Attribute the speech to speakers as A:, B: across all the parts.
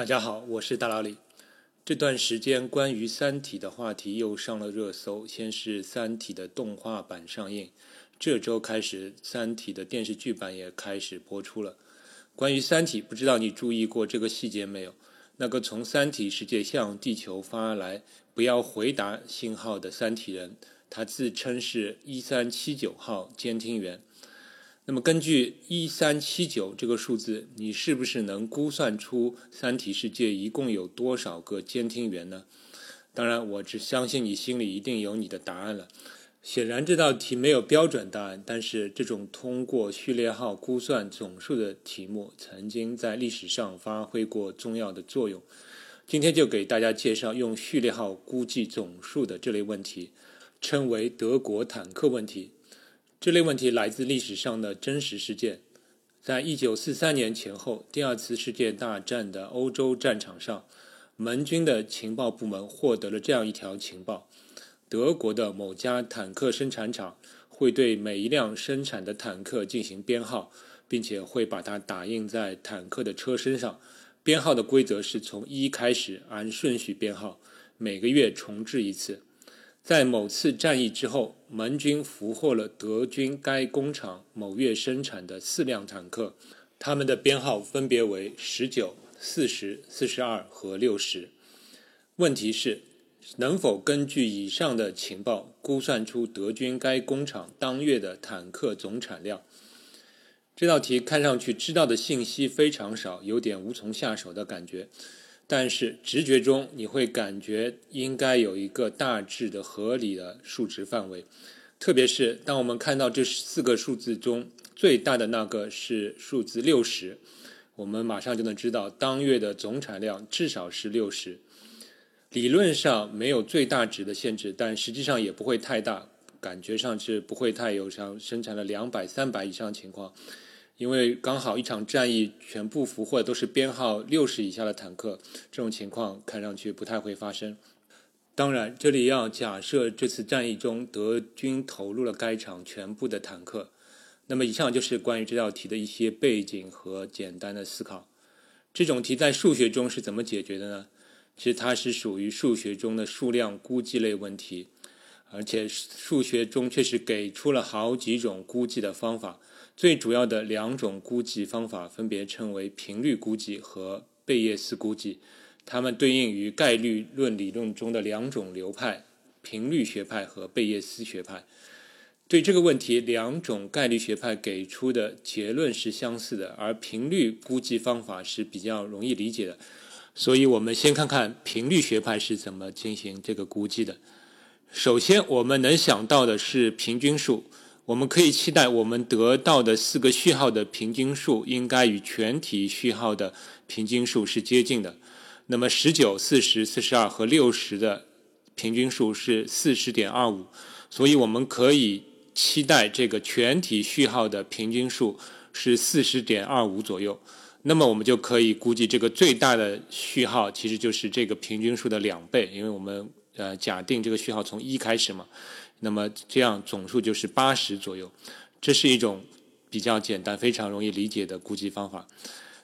A: 大家好，我是大老李。这段时间关于《三体》的话题又上了热搜。先是《三体》的动画版上映，这周开始，《三体》的电视剧版也开始播出了。关于《三体》，不知道你注意过这个细节没有？那个从三体世界向地球发来不要回答信号的三体人，他自称是一三七九号监听员。那么，根据一三七九这个数字，你是不是能估算出三体世界一共有多少个监听员呢？当然，我只相信你心里一定有你的答案了。显然，这道题没有标准答案，但是这种通过序列号估算总数的题目，曾经在历史上发挥过重要的作用。今天就给大家介绍用序列号估计总数的这类问题，称为德国坦克问题。这类问题来自历史上的真实事件。在一九四三年前后，第二次世界大战的欧洲战场上，盟军的情报部门获得了这样一条情报：德国的某家坦克生产厂会对每一辆生产的坦克进行编号，并且会把它打印在坦克的车身上。编号的规则是从一开始，按顺序编号，每个月重置一次。在某次战役之后，盟军俘获了德军该工厂某月生产的四辆坦克，他们的编号分别为十九、四十、四十二和六十。问题是，能否根据以上的情报估算出德军该工厂当月的坦克总产量？这道题看上去知道的信息非常少，有点无从下手的感觉。但是直觉中你会感觉应该有一个大致的合理的数值范围，特别是当我们看到这四个数字中最大的那个是数字六十，我们马上就能知道当月的总产量至少是六十。理论上没有最大值的限制，但实际上也不会太大，感觉上是不会太有像生产了两百、三百以上情况。因为刚好一场战役全部俘获都是编号六十以下的坦克，这种情况看上去不太会发生。当然，这里要假设这次战役中德军投入了该场全部的坦克。那么，以上就是关于这道题的一些背景和简单的思考。这种题在数学中是怎么解决的呢？其实它是属于数学中的数量估计类问题，而且数学中确实给出了好几种估计的方法。最主要的两种估计方法分别称为频率估计和贝叶斯估计，它们对应于概率论理论中的两种流派：频率学派和贝叶斯学派。对这个问题，两种概率学派给出的结论是相似的，而频率估计方法是比较容易理解的。所以，我们先看看频率学派是怎么进行这个估计的。首先，我们能想到的是平均数。我们可以期待，我们得到的四个序号的平均数应该与全体序号的平均数是接近的。那么，十九、四十、四十二和六十的平均数是四十点二五，所以我们可以期待这个全体序号的平均数是四十点二五左右。那么，我们就可以估计这个最大的序号其实就是这个平均数的两倍，因为我们呃假定这个序号从一开始嘛。那么这样总数就是八十左右，这是一种比较简单、非常容易理解的估计方法。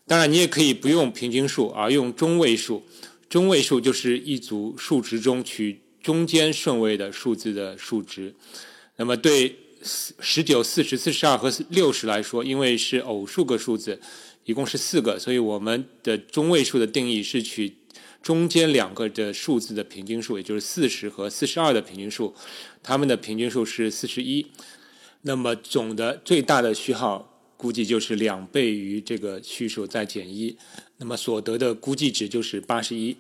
A: 当然，你也可以不用平均数，而用中位数。中位数就是一组数值中取中间顺位的数字的数值。那么对十九、四十、四十二和六十来说，因为是偶数个数字，一共是四个，所以我们的中位数的定义是取。中间两个的数字的平均数，也就是四十和四十二的平均数，它们的平均数是四十一。那么总的最大的序号估计就是两倍于这个序数再减一，那么所得的估计值就是八十一。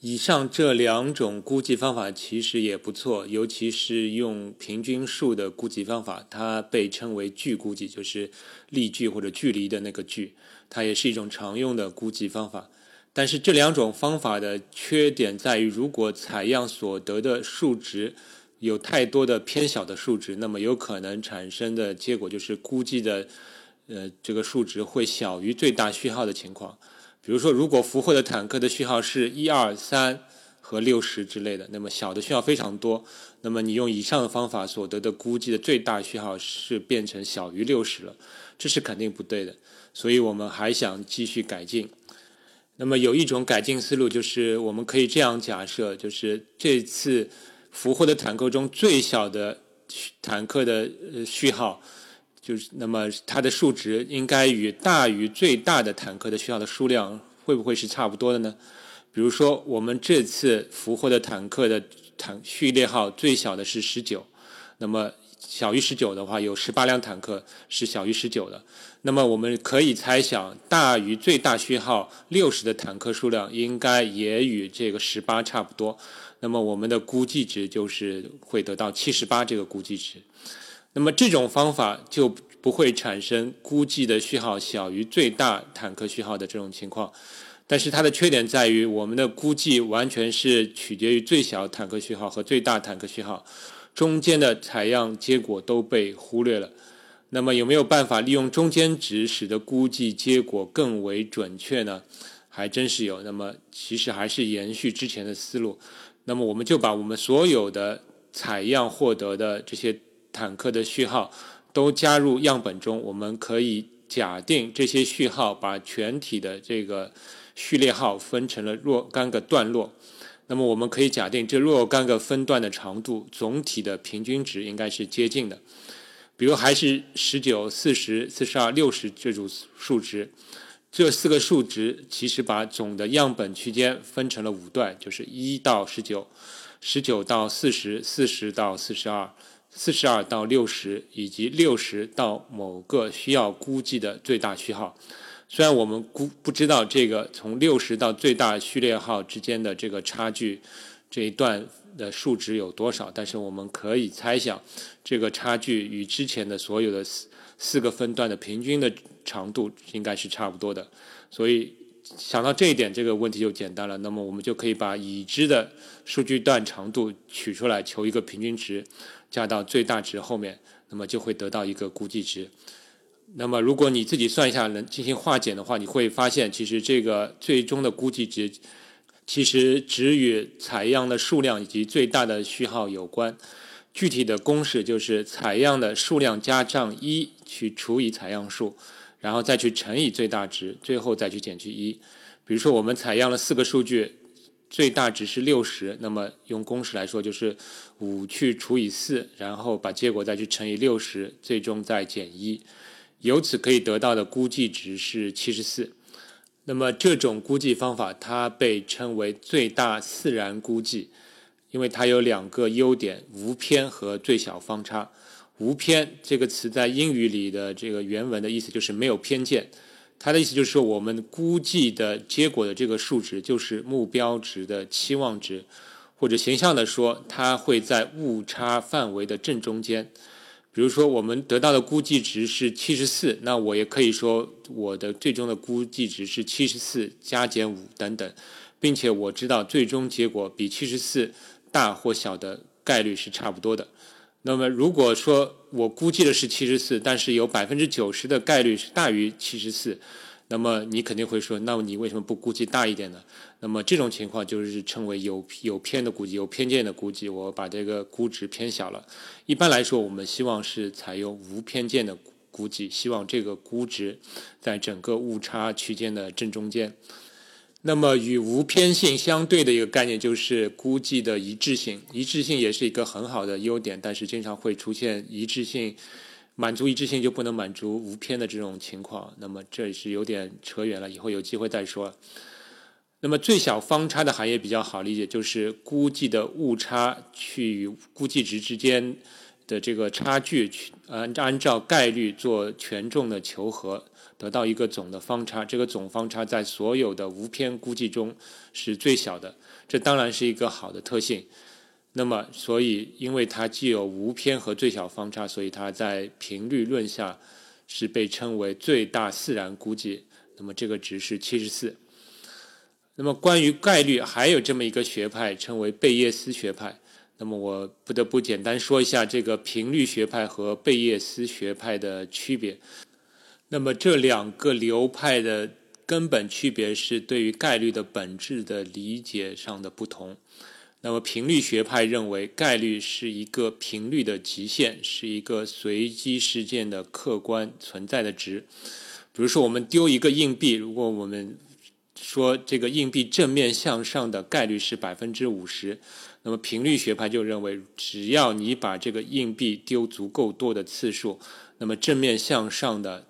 A: 以上这两种估计方法其实也不错，尤其是用平均数的估计方法，它被称为距估计，就是力距或者距离的那个距，它也是一种常用的估计方法。但是这两种方法的缺点在于，如果采样所得的数值有太多的偏小的数值，那么有可能产生的结果就是估计的，呃，这个数值会小于最大序号的情况。比如说，如果俘获的坦克的序号是一二三和六十之类的，那么小的序号非常多，那么你用以上的方法所得的估计的最大序号是变成小于六十了，这是肯定不对的。所以我们还想继续改进。那么有一种改进思路，就是我们可以这样假设：就是这次俘获的坦克中最小的坦克的序号，就是那么它的数值应该与大于最大的坦克的序号的数量会不会是差不多的呢？比如说，我们这次俘获的坦克的坦序列号最小的是十九，那么。小于十九的话，有十八辆坦克是小于十九的。那么我们可以猜想，大于最大序号六十的坦克数量应该也与这个十八差不多。那么我们的估计值就是会得到七十八这个估计值。那么这种方法就不会产生估计的序号小于最大坦克序号的这种情况。但是它的缺点在于，我们的估计完全是取决于最小坦克序号和最大坦克序号。中间的采样结果都被忽略了，那么有没有办法利用中间值使得估计结果更为准确呢？还真是有。那么其实还是延续之前的思路，那么我们就把我们所有的采样获得的这些坦克的序号都加入样本中，我们可以假定这些序号把全体的这个序列号分成了若干个段落。那么我们可以假定，这若干个分段的长度总体的平均值应该是接近的。比如还是十九、四十、四十二、六十这组数值，这四个数值其实把总的样本区间分成了五段，就是一到十九、十九到四十、四十到四十二、四十二到六十，以及六十到某个需要估计的最大序号。虽然我们估不知道这个从六十到最大序列号之间的这个差距这一段的数值有多少，但是我们可以猜想，这个差距与之前的所有的四四个分段的平均的长度应该是差不多的。所以想到这一点，这个问题就简单了。那么我们就可以把已知的数据段长度取出来，求一个平均值，加到最大值后面，那么就会得到一个估计值。那么，如果你自己算一下，能进行化简的话，你会发现，其实这个最终的估计值，其实只与采样的数量以及最大的序号有关。具体的公式就是采样的数量加上一去除以采样数，然后再去乘以最大值，最后再去减去一。比如说，我们采样了四个数据，最大值是六十，那么用公式来说，就是五去除以四，然后把结果再去乘以六十，最终再减一。由此可以得到的估计值是七十四。那么这种估计方法，它被称为最大自然估计，因为它有两个优点：无偏和最小方差。无偏这个词在英语里的这个原文的意思就是没有偏见。它的意思就是说，我们估计的结果的这个数值就是目标值的期望值，或者形象的说，它会在误差范围的正中间。比如说，我们得到的估计值是七十四，那我也可以说我的最终的估计值是七十四加减五等等，并且我知道最终结果比七十四大或小的概率是差不多的。那么，如果说我估计的是七十四，但是有百分之九十的概率是大于七十四。那么你肯定会说，那么你为什么不估计大一点呢？那么这种情况就是称为有有偏的估计，有偏见的估计。我把这个估值偏小了。一般来说，我们希望是采用无偏见的估计，希望这个估值在整个误差区间的正中间。那么与无偏性相对的一个概念就是估计的一致性。一致性也是一个很好的优点，但是经常会出现一致性。满足一致性就不能满足无偏的这种情况，那么这是有点扯远了，以后有机会再说。那么最小方差的含义比较好理解，就是估计的误差去与估计值之间的这个差距，去按按照概率做权重的求和，得到一个总的方差。这个总方差在所有的无偏估计中是最小的，这当然是一个好的特性。那么，所以因为它既有无偏和最小方差，所以它在频率论下是被称为最大自然估计。那么这个值是七十四。那么关于概率，还有这么一个学派，称为贝叶斯学派。那么我不得不简单说一下这个频率学派和贝叶斯学派的区别。那么这两个流派的根本区别是对于概率的本质的理解上的不同。那么频率学派认为，概率是一个频率的极限，是一个随机事件的客观存在的值。比如说，我们丢一个硬币，如果我们说这个硬币正面向上的概率是百分之五十。那么频率学派就认为，只要你把这个硬币丢足够多的次数，那么正面向上的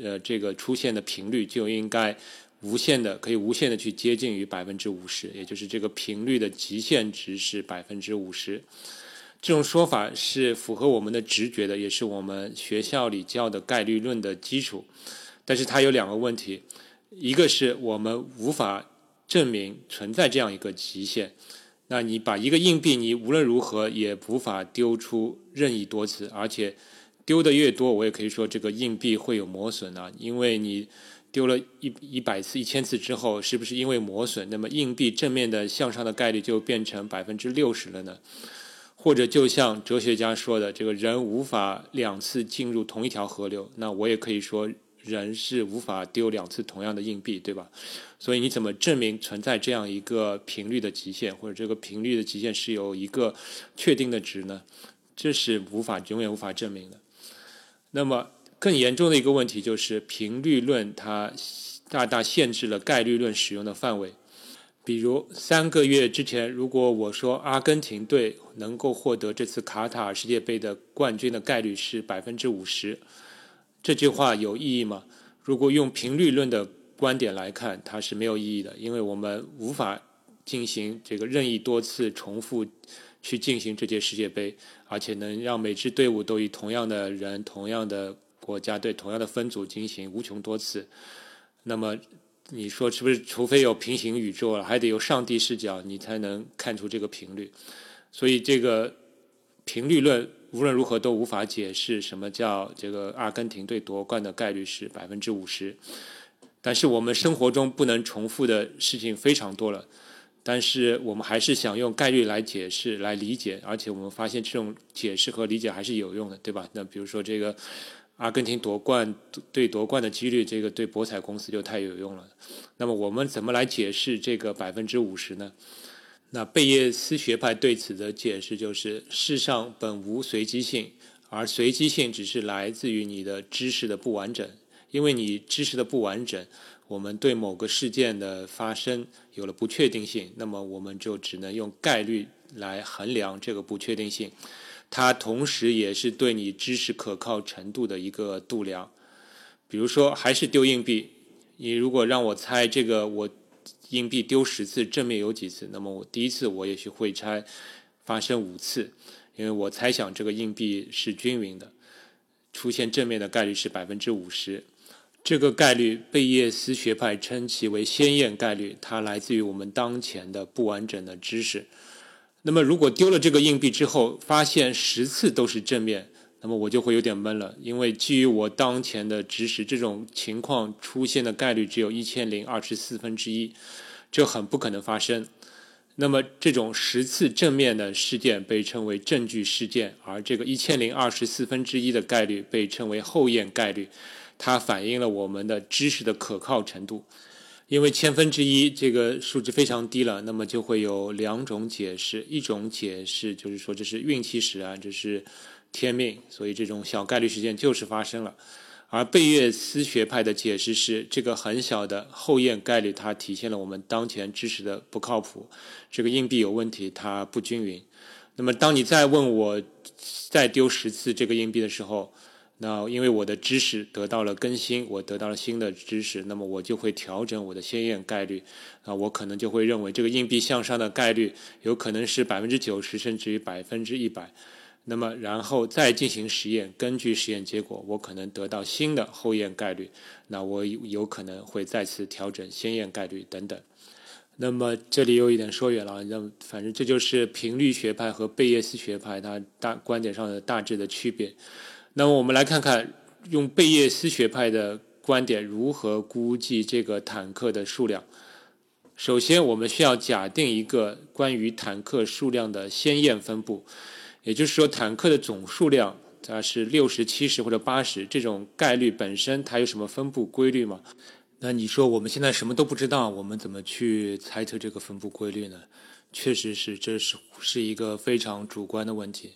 A: 呃这个出现的频率就应该无限的可以无限的去接近于百分之五十，也就是这个频率的极限值是百分之五十。这种说法是符合我们的直觉的，也是我们学校里教的概率论的基础。但是它有两个问题，一个是我们无法证明存在这样一个极限。那你把一个硬币，你无论如何也无法丢出任意多次，而且丢的越多，我也可以说这个硬币会有磨损啊。因为你丢了一一百次、一千次之后，是不是因为磨损，那么硬币正面的向上的概率就变成百分之六十了呢？或者就像哲学家说的，这个人无法两次进入同一条河流，那我也可以说。人是无法丢两次同样的硬币，对吧？所以你怎么证明存在这样一个频率的极限，或者这个频率的极限是有一个确定的值呢？这是无法永远无法证明的。那么更严重的一个问题就是频率论它大大限制了概率论使用的范围。比如三个月之前，如果我说阿根廷队能够获得这次卡塔尔世界杯的冠军的概率是百分之五十。这句话有意义吗？如果用频率论的观点来看，它是没有意义的，因为我们无法进行这个任意多次重复去进行这届世界杯，而且能让每支队伍都以同样的人、同样的国家队、同样的分组进行无穷多次。那么你说是不是？除非有平行宇宙了，还得有上帝视角，你才能看出这个频率。所以这个频率论。无论如何都无法解释什么叫这个阿根廷队夺冠的概率是百分之五十，但是我们生活中不能重复的事情非常多了，但是我们还是想用概率来解释来理解，而且我们发现这种解释和理解还是有用的，对吧？那比如说这个阿根廷夺冠对夺冠的几率，这个对博彩公司就太有用了。那么我们怎么来解释这个百分之五十呢？那贝叶斯学派对此的解释就是：世上本无随机性，而随机性只是来自于你的知识的不完整。因为你知识的不完整，我们对某个事件的发生有了不确定性，那么我们就只能用概率来衡量这个不确定性。它同时也是对你知识可靠程度的一个度量。比如说，还是丢硬币，你如果让我猜这个我。硬币丢十次，正面有几次？那么我第一次我也许会猜发生五次，因为我猜想这个硬币是均匀的，出现正面的概率是百分之五十。这个概率贝叶斯学派称其为鲜艳概率，它来自于我们当前的不完整的知识。那么如果丢了这个硬币之后，发现十次都是正面。那么我就会有点闷了，因为基于我当前的知识，这种情况出现的概率只有一千零二十四分之一，这很不可能发生。那么这种十次正面的事件被称为证据事件，而这个一千零二十四分之一的概率被称为后验概率，它反映了我们的知识的可靠程度。因为千分之一这个数值非常低了，那么就会有两种解释，一种解释就是说这是运气使然，这是。天命，所以这种小概率事件就是发生了。而贝叶斯学派的解释是，这个很小的后验概率，它体现了我们当前知识的不靠谱。这个硬币有问题，它不均匀。那么，当你再问我再丢十次这个硬币的时候，那因为我的知识得到了更新，我得到了新的知识，那么我就会调整我的先验概率。啊，我可能就会认为这个硬币向上的概率有可能是百分之九十，甚至于百分之一百。那么，然后再进行实验，根据实验结果，我可能得到新的后验概率，那我有可能会再次调整先验概率等等。那么这里有一点说远了，那反正这就是频率学派和贝叶斯学派它大观点上的大致的区别。那么我们来看看用贝叶斯学派的观点如何估计这个坦克的数量。首先，我们需要假定一个关于坦克数量的先验分布。也就是说，坦克的总数量它是六十七十或者八十，这种概率本身它有什么分布规律吗？那你说我们现在什么都不知道，我们怎么去猜测这个分布规律呢？确实是，这是是一个非常主观的问题。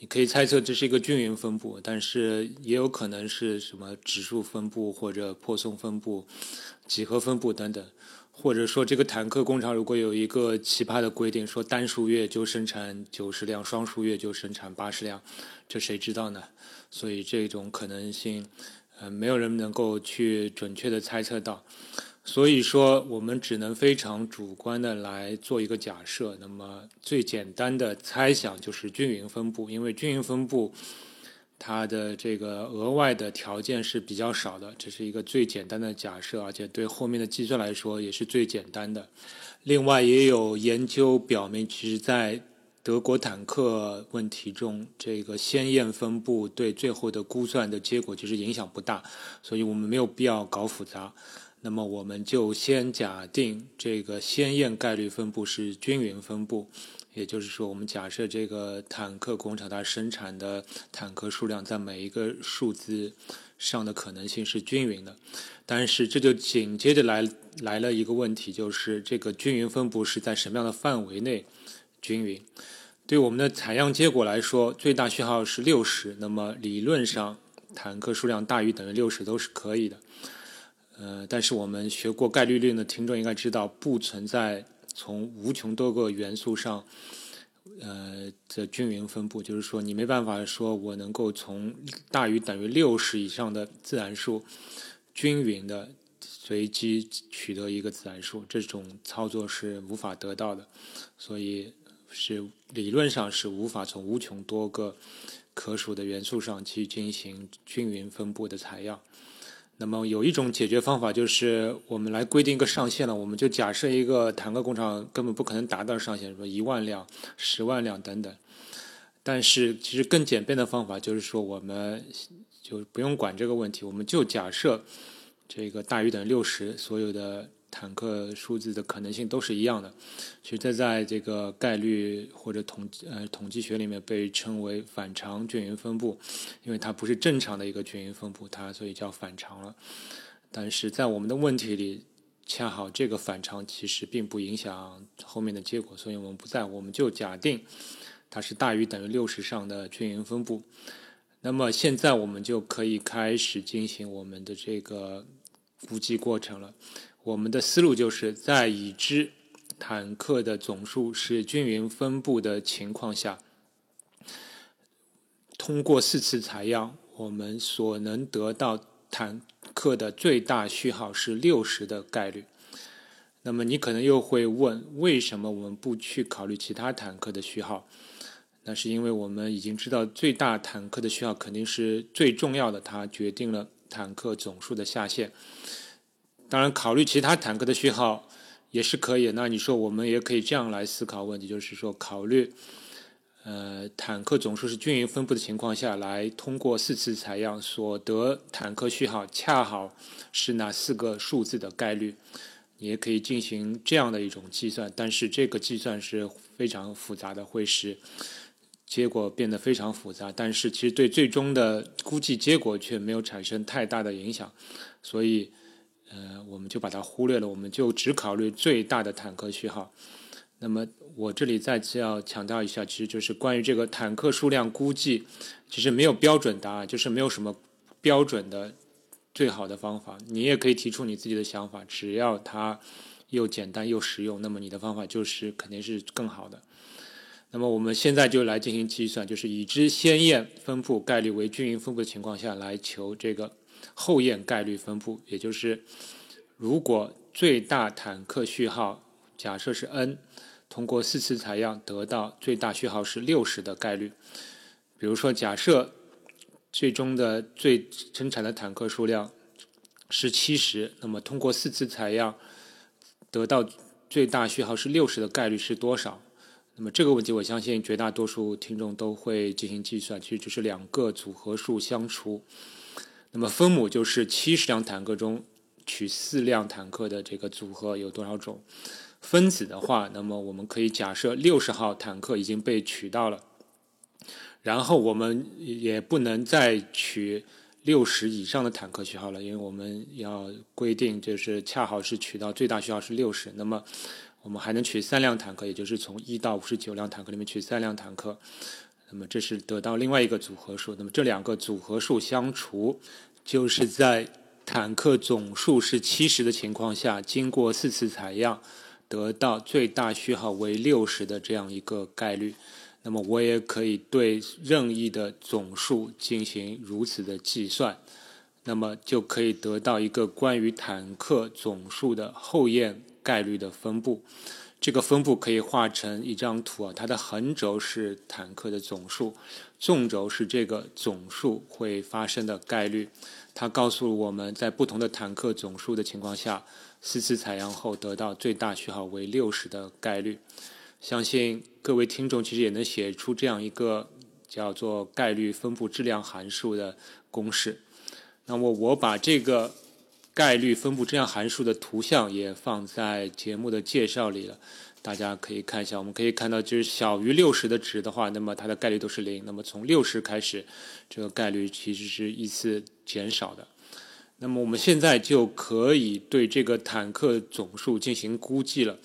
A: 你可以猜测这是一个均匀分布，但是也有可能是什么指数分布或者泊松分布、几何分布等等。或者说这个坦克工厂如果有一个奇葩的规定，说单数月就生产九十辆，双数月就生产八十辆，这谁知道呢？所以这种可能性，呃，没有人能够去准确的猜测到。所以说，我们只能非常主观的来做一个假设。那么最简单的猜想就是均匀分布，因为均匀分布它的这个额外的条件是比较少的，这是一个最简单的假设，而且对后面的计算来说也是最简单的。另外，也有研究表明，其实，在德国坦克问题中，这个鲜艳分布对最后的估算的结果其实影响不大，所以我们没有必要搞复杂。那么我们就先假定这个鲜艳概率分布是均匀分布，也就是说，我们假设这个坦克工厂它生产的坦克数量在每一个数字上的可能性是均匀的。但是这就紧接着来来了一个问题，就是这个均匀分布是在什么样的范围内均匀？对我们的采样结果来说，最大序号是六十，那么理论上坦克数量大于等于六十都是可以的。呃，但是我们学过概率论的听众应该知道，不存在从无穷多个元素上，呃的均匀分布。就是说，你没办法说我能够从大于等于六十以上的自然数均匀的随机取得一个自然数，这种操作是无法得到的。所以是理论上是无法从无穷多个可数的元素上去进行均匀分布的采样。那么有一种解决方法，就是我们来规定一个上限了。我们就假设一个坦克工厂根本不可能达到上限，什么一万辆、十万辆等等。但是其实更简便的方法就是说，我们就不用管这个问题，我们就假设这个大于等于六十，所有的。坦克数字的可能性都是一样的，其实这在这个概率或者统呃统计学里面被称为反常均匀分布，因为它不是正常的一个均匀分布，它所以叫反常了。但是在我们的问题里，恰好这个反常其实并不影响后面的结果，所以我们不在，我们就假定它是大于等于六十上的均匀分布。那么现在我们就可以开始进行我们的这个估计过程了。我们的思路就是在已知坦克的总数是均匀分布的情况下，通过四次采样，我们所能得到坦克的最大序号是六十的概率。那么你可能又会问，为什么我们不去考虑其他坦克的序号？那是因为我们已经知道最大坦克的序号肯定是最重要的，它决定了坦克总数的下限。当然，考虑其他坦克的序号也是可以。那你说，我们也可以这样来思考问题，就是说，考虑呃坦克总数是均匀分布的情况下来，通过四次采样所得坦克序号恰好是哪四个数字的概率，你也可以进行这样的一种计算。但是这个计算是非常复杂的，会使结果变得非常复杂。但是其实对最终的估计结果却没有产生太大的影响，所以。呃，我们就把它忽略了，我们就只考虑最大的坦克序号。那么，我这里再次要强调一下，其实就是关于这个坦克数量估计，其实没有标准答案，就是没有什么标准的最好的方法。你也可以提出你自己的想法，只要它又简单又实用，那么你的方法就是肯定是更好的。那么，我们现在就来进行计算，就是已知鲜艳分布概率为均匀分布的情况下来求这个。后验概率分布，也就是如果最大坦克序号假设是 n，通过四次采样得到最大序号是六十的概率。比如说，假设最终的最生产的坦克数量是七十，那么通过四次采样得到最大序号是六十的概率是多少？那么这个问题，我相信绝大多数听众都会进行计算，其实就是两个组合数相除。那么分母就是七十辆坦克中取四辆坦克的这个组合有多少种？分子的话，那么我们可以假设六十号坦克已经被取到了，然后我们也不能再取六十以上的坦克序号了，因为我们要规定就是恰好是取到最大序号是六十，那么我们还能取三辆坦克，也就是从一到五十九辆坦克里面取三辆坦克。那么这是得到另外一个组合数，那么这两个组合数相除，就是在坦克总数是七十的情况下，经过四次采样，得到最大序号为六十的这样一个概率。那么我也可以对任意的总数进行如此的计算，那么就可以得到一个关于坦克总数的后验概率的分布。这个分布可以画成一张图啊，它的横轴是坦克的总数，纵轴是这个总数会发生的概率。它告诉我们在不同的坦克总数的情况下，四次采样后得到最大序号为六十的概率。相信各位听众其实也能写出这样一个叫做概率分布质量函数的公式。那么我把这个概率分布质量函数的图像也放在节目的介绍里了，大家可以看一下。我们可以看到，就是小于六十的值的话，那么它的概率都是零。那么从六十开始，这个概率其实是依次减少的。那么我们现在就可以对这个坦克总数进行估计了。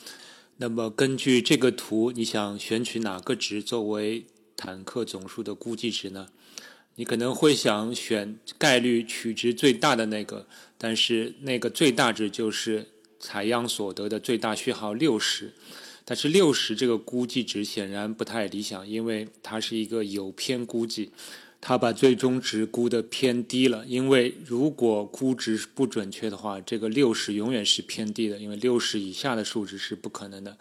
A: 那么根据这个图，你想选取哪个值作为坦克总数的估计值呢？你可能会想选概率取值最大的那个，但是那个最大值就是采样所得的最大序号六十。但是六十这个估计值显然不太理想，因为它是一个有偏估计，它把最终值估的偏低了。因为如果估值不准确的话，这个六十永远是偏低的，因为六十以下的数值是不可能的。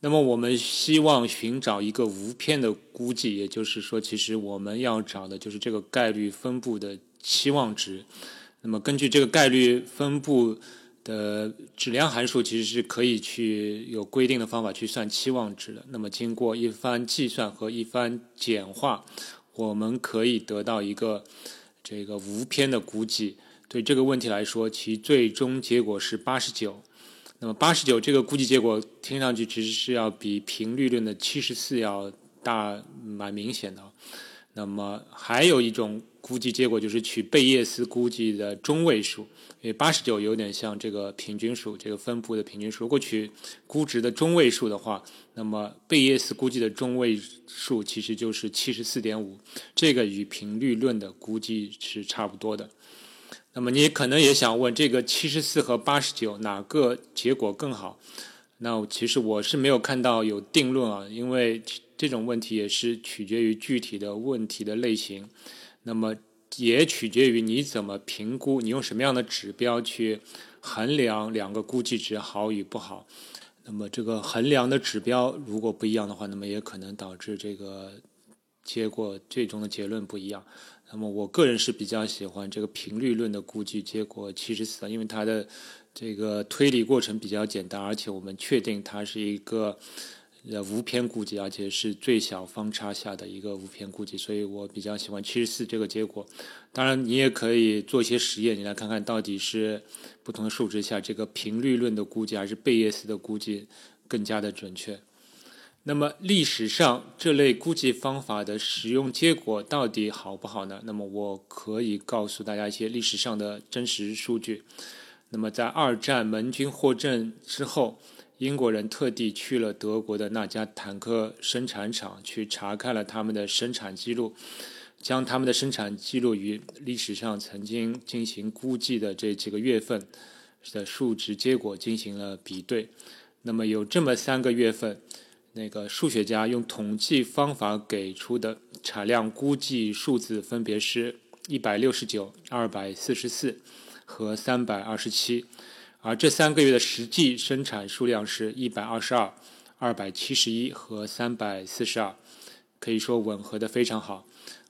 A: 那么我们希望寻找一个无偏的估计，也就是说，其实我们要找的就是这个概率分布的期望值。那么根据这个概率分布的质量函数，其实是可以去有规定的方法去算期望值的。那么经过一番计算和一番简化，我们可以得到一个这个无偏的估计。对这个问题来说，其最终结果是八十九。那么八十九这个估计结果听上去其实是要比频率论的七十四要大，蛮明显的。那么还有一种估计结果就是取贝叶斯估计的中位数，因为八十九有点像这个平均数，这个分布的平均数。如果取估值的中位数的话，那么贝叶斯估计的中位数其实就是七十四点五，这个与频率论的估计是差不多的。那么你可能也想问，这个七十四和八十九哪个结果更好？那其实我是没有看到有定论啊，因为这种问题也是取决于具体的问题的类型，那么也取决于你怎么评估，你用什么样的指标去衡量两个估计值好与不好。那么这个衡量的指标如果不一样的话，那么也可能导致这个结果最终的结论不一样。那么我个人是比较喜欢这个频率论的估计结果七十四，因为它的这个推理过程比较简单，而且我们确定它是一个呃无偏估计，而且是最小方差下的一个无偏估计，所以我比较喜欢七十四这个结果。当然，你也可以做一些实验，你来看看到底是不同的数值下这个频率论的估计还是贝叶斯的估计更加的准确。那么历史上这类估计方法的使用结果到底好不好呢？那么我可以告诉大家一些历史上的真实数据。那么在二战盟军获胜之后，英国人特地去了德国的那家坦克生产厂去查看了他们的生产记录，将他们的生产记录与历史上曾经进行估计的这几个月份的数值结果进行了比对。那么有这么三个月份。那个数学家用统计方法给出的产量估计数字分别是一百六十九、二百四十四和三百二十七，而这三个月的实际生产数量是一百二十二、二百七十一和三百四十二，可以说吻合的非常好。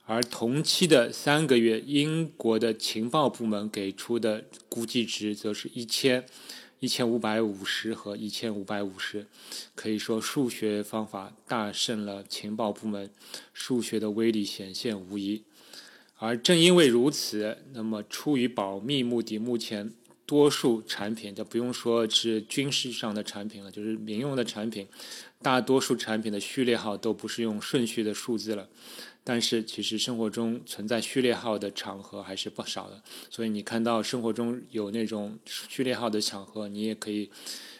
A: 而同期的三个月，英国的情报部门给出的估计值则是一千。一千五百五十和一千五百五十，可以说数学方法大胜了情报部门，数学的威力显现无疑。而正因为如此，那么出于保密目的，目前多数产品，就不用说是军事上的产品了，就是民用的产品，大多数产品的序列号都不是用顺序的数字了。但是其实生活中存在序列号的场合还是不少的，所以你看到生活中有那种序列号的场合，你也可以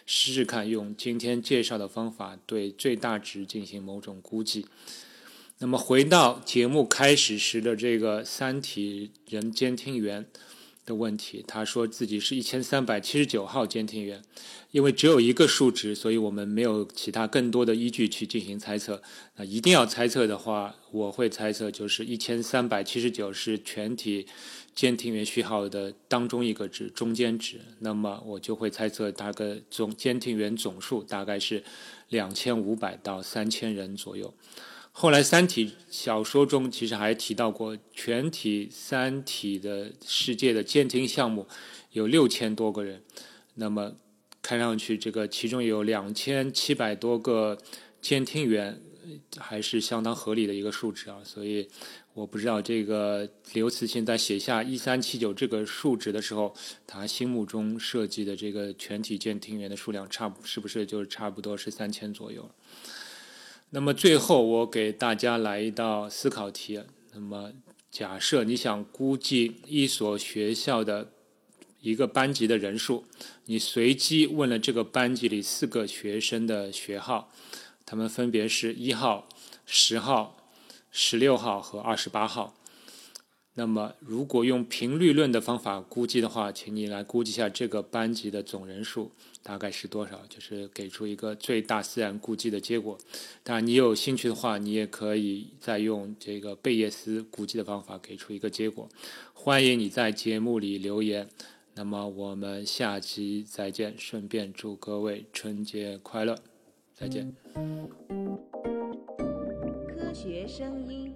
A: 试试看用今天介绍的方法对最大值进行某种估计。那么回到节目开始时的这个三体人监听员，的问题，他说自己是一千三百七十九号监听员，因为只有一个数值，所以我们没有其他更多的依据去进行猜测。那一定要猜测的话，我会猜测就是一千三百七十九是全体监听员序号的当中一个值，中间值。那么我就会猜测大概总监听员总数大概是两千五百到三千人左右。后来，《三体》小说中其实还提到过，全体《三体》的世界的监听项目有六千多个人。那么，看上去这个其中有两千七百多个监听员，还是相当合理的一个数值啊。所以，我不知道这个刘慈欣在写下一三七九这个数值的时候，他心目中设计的这个全体监听员的数量差是不是就差不多是三千左右？那么最后，我给大家来一道思考题。那么，假设你想估计一所学校的一个班级的人数，你随机问了这个班级里四个学生的学号，他们分别是一号、十号、十六号和二十八号。那么，如果用频率论的方法估计的话，请你来估计一下这个班级的总人数大概是多少？就是给出一个最大自然估计的结果。当然，你有兴趣的话，你也可以再用这个贝叶斯估计的方法给出一个结果。欢迎你在节目里留言。那么，我们下期再见。顺便祝各位春节快乐！再见。
B: 科学声音。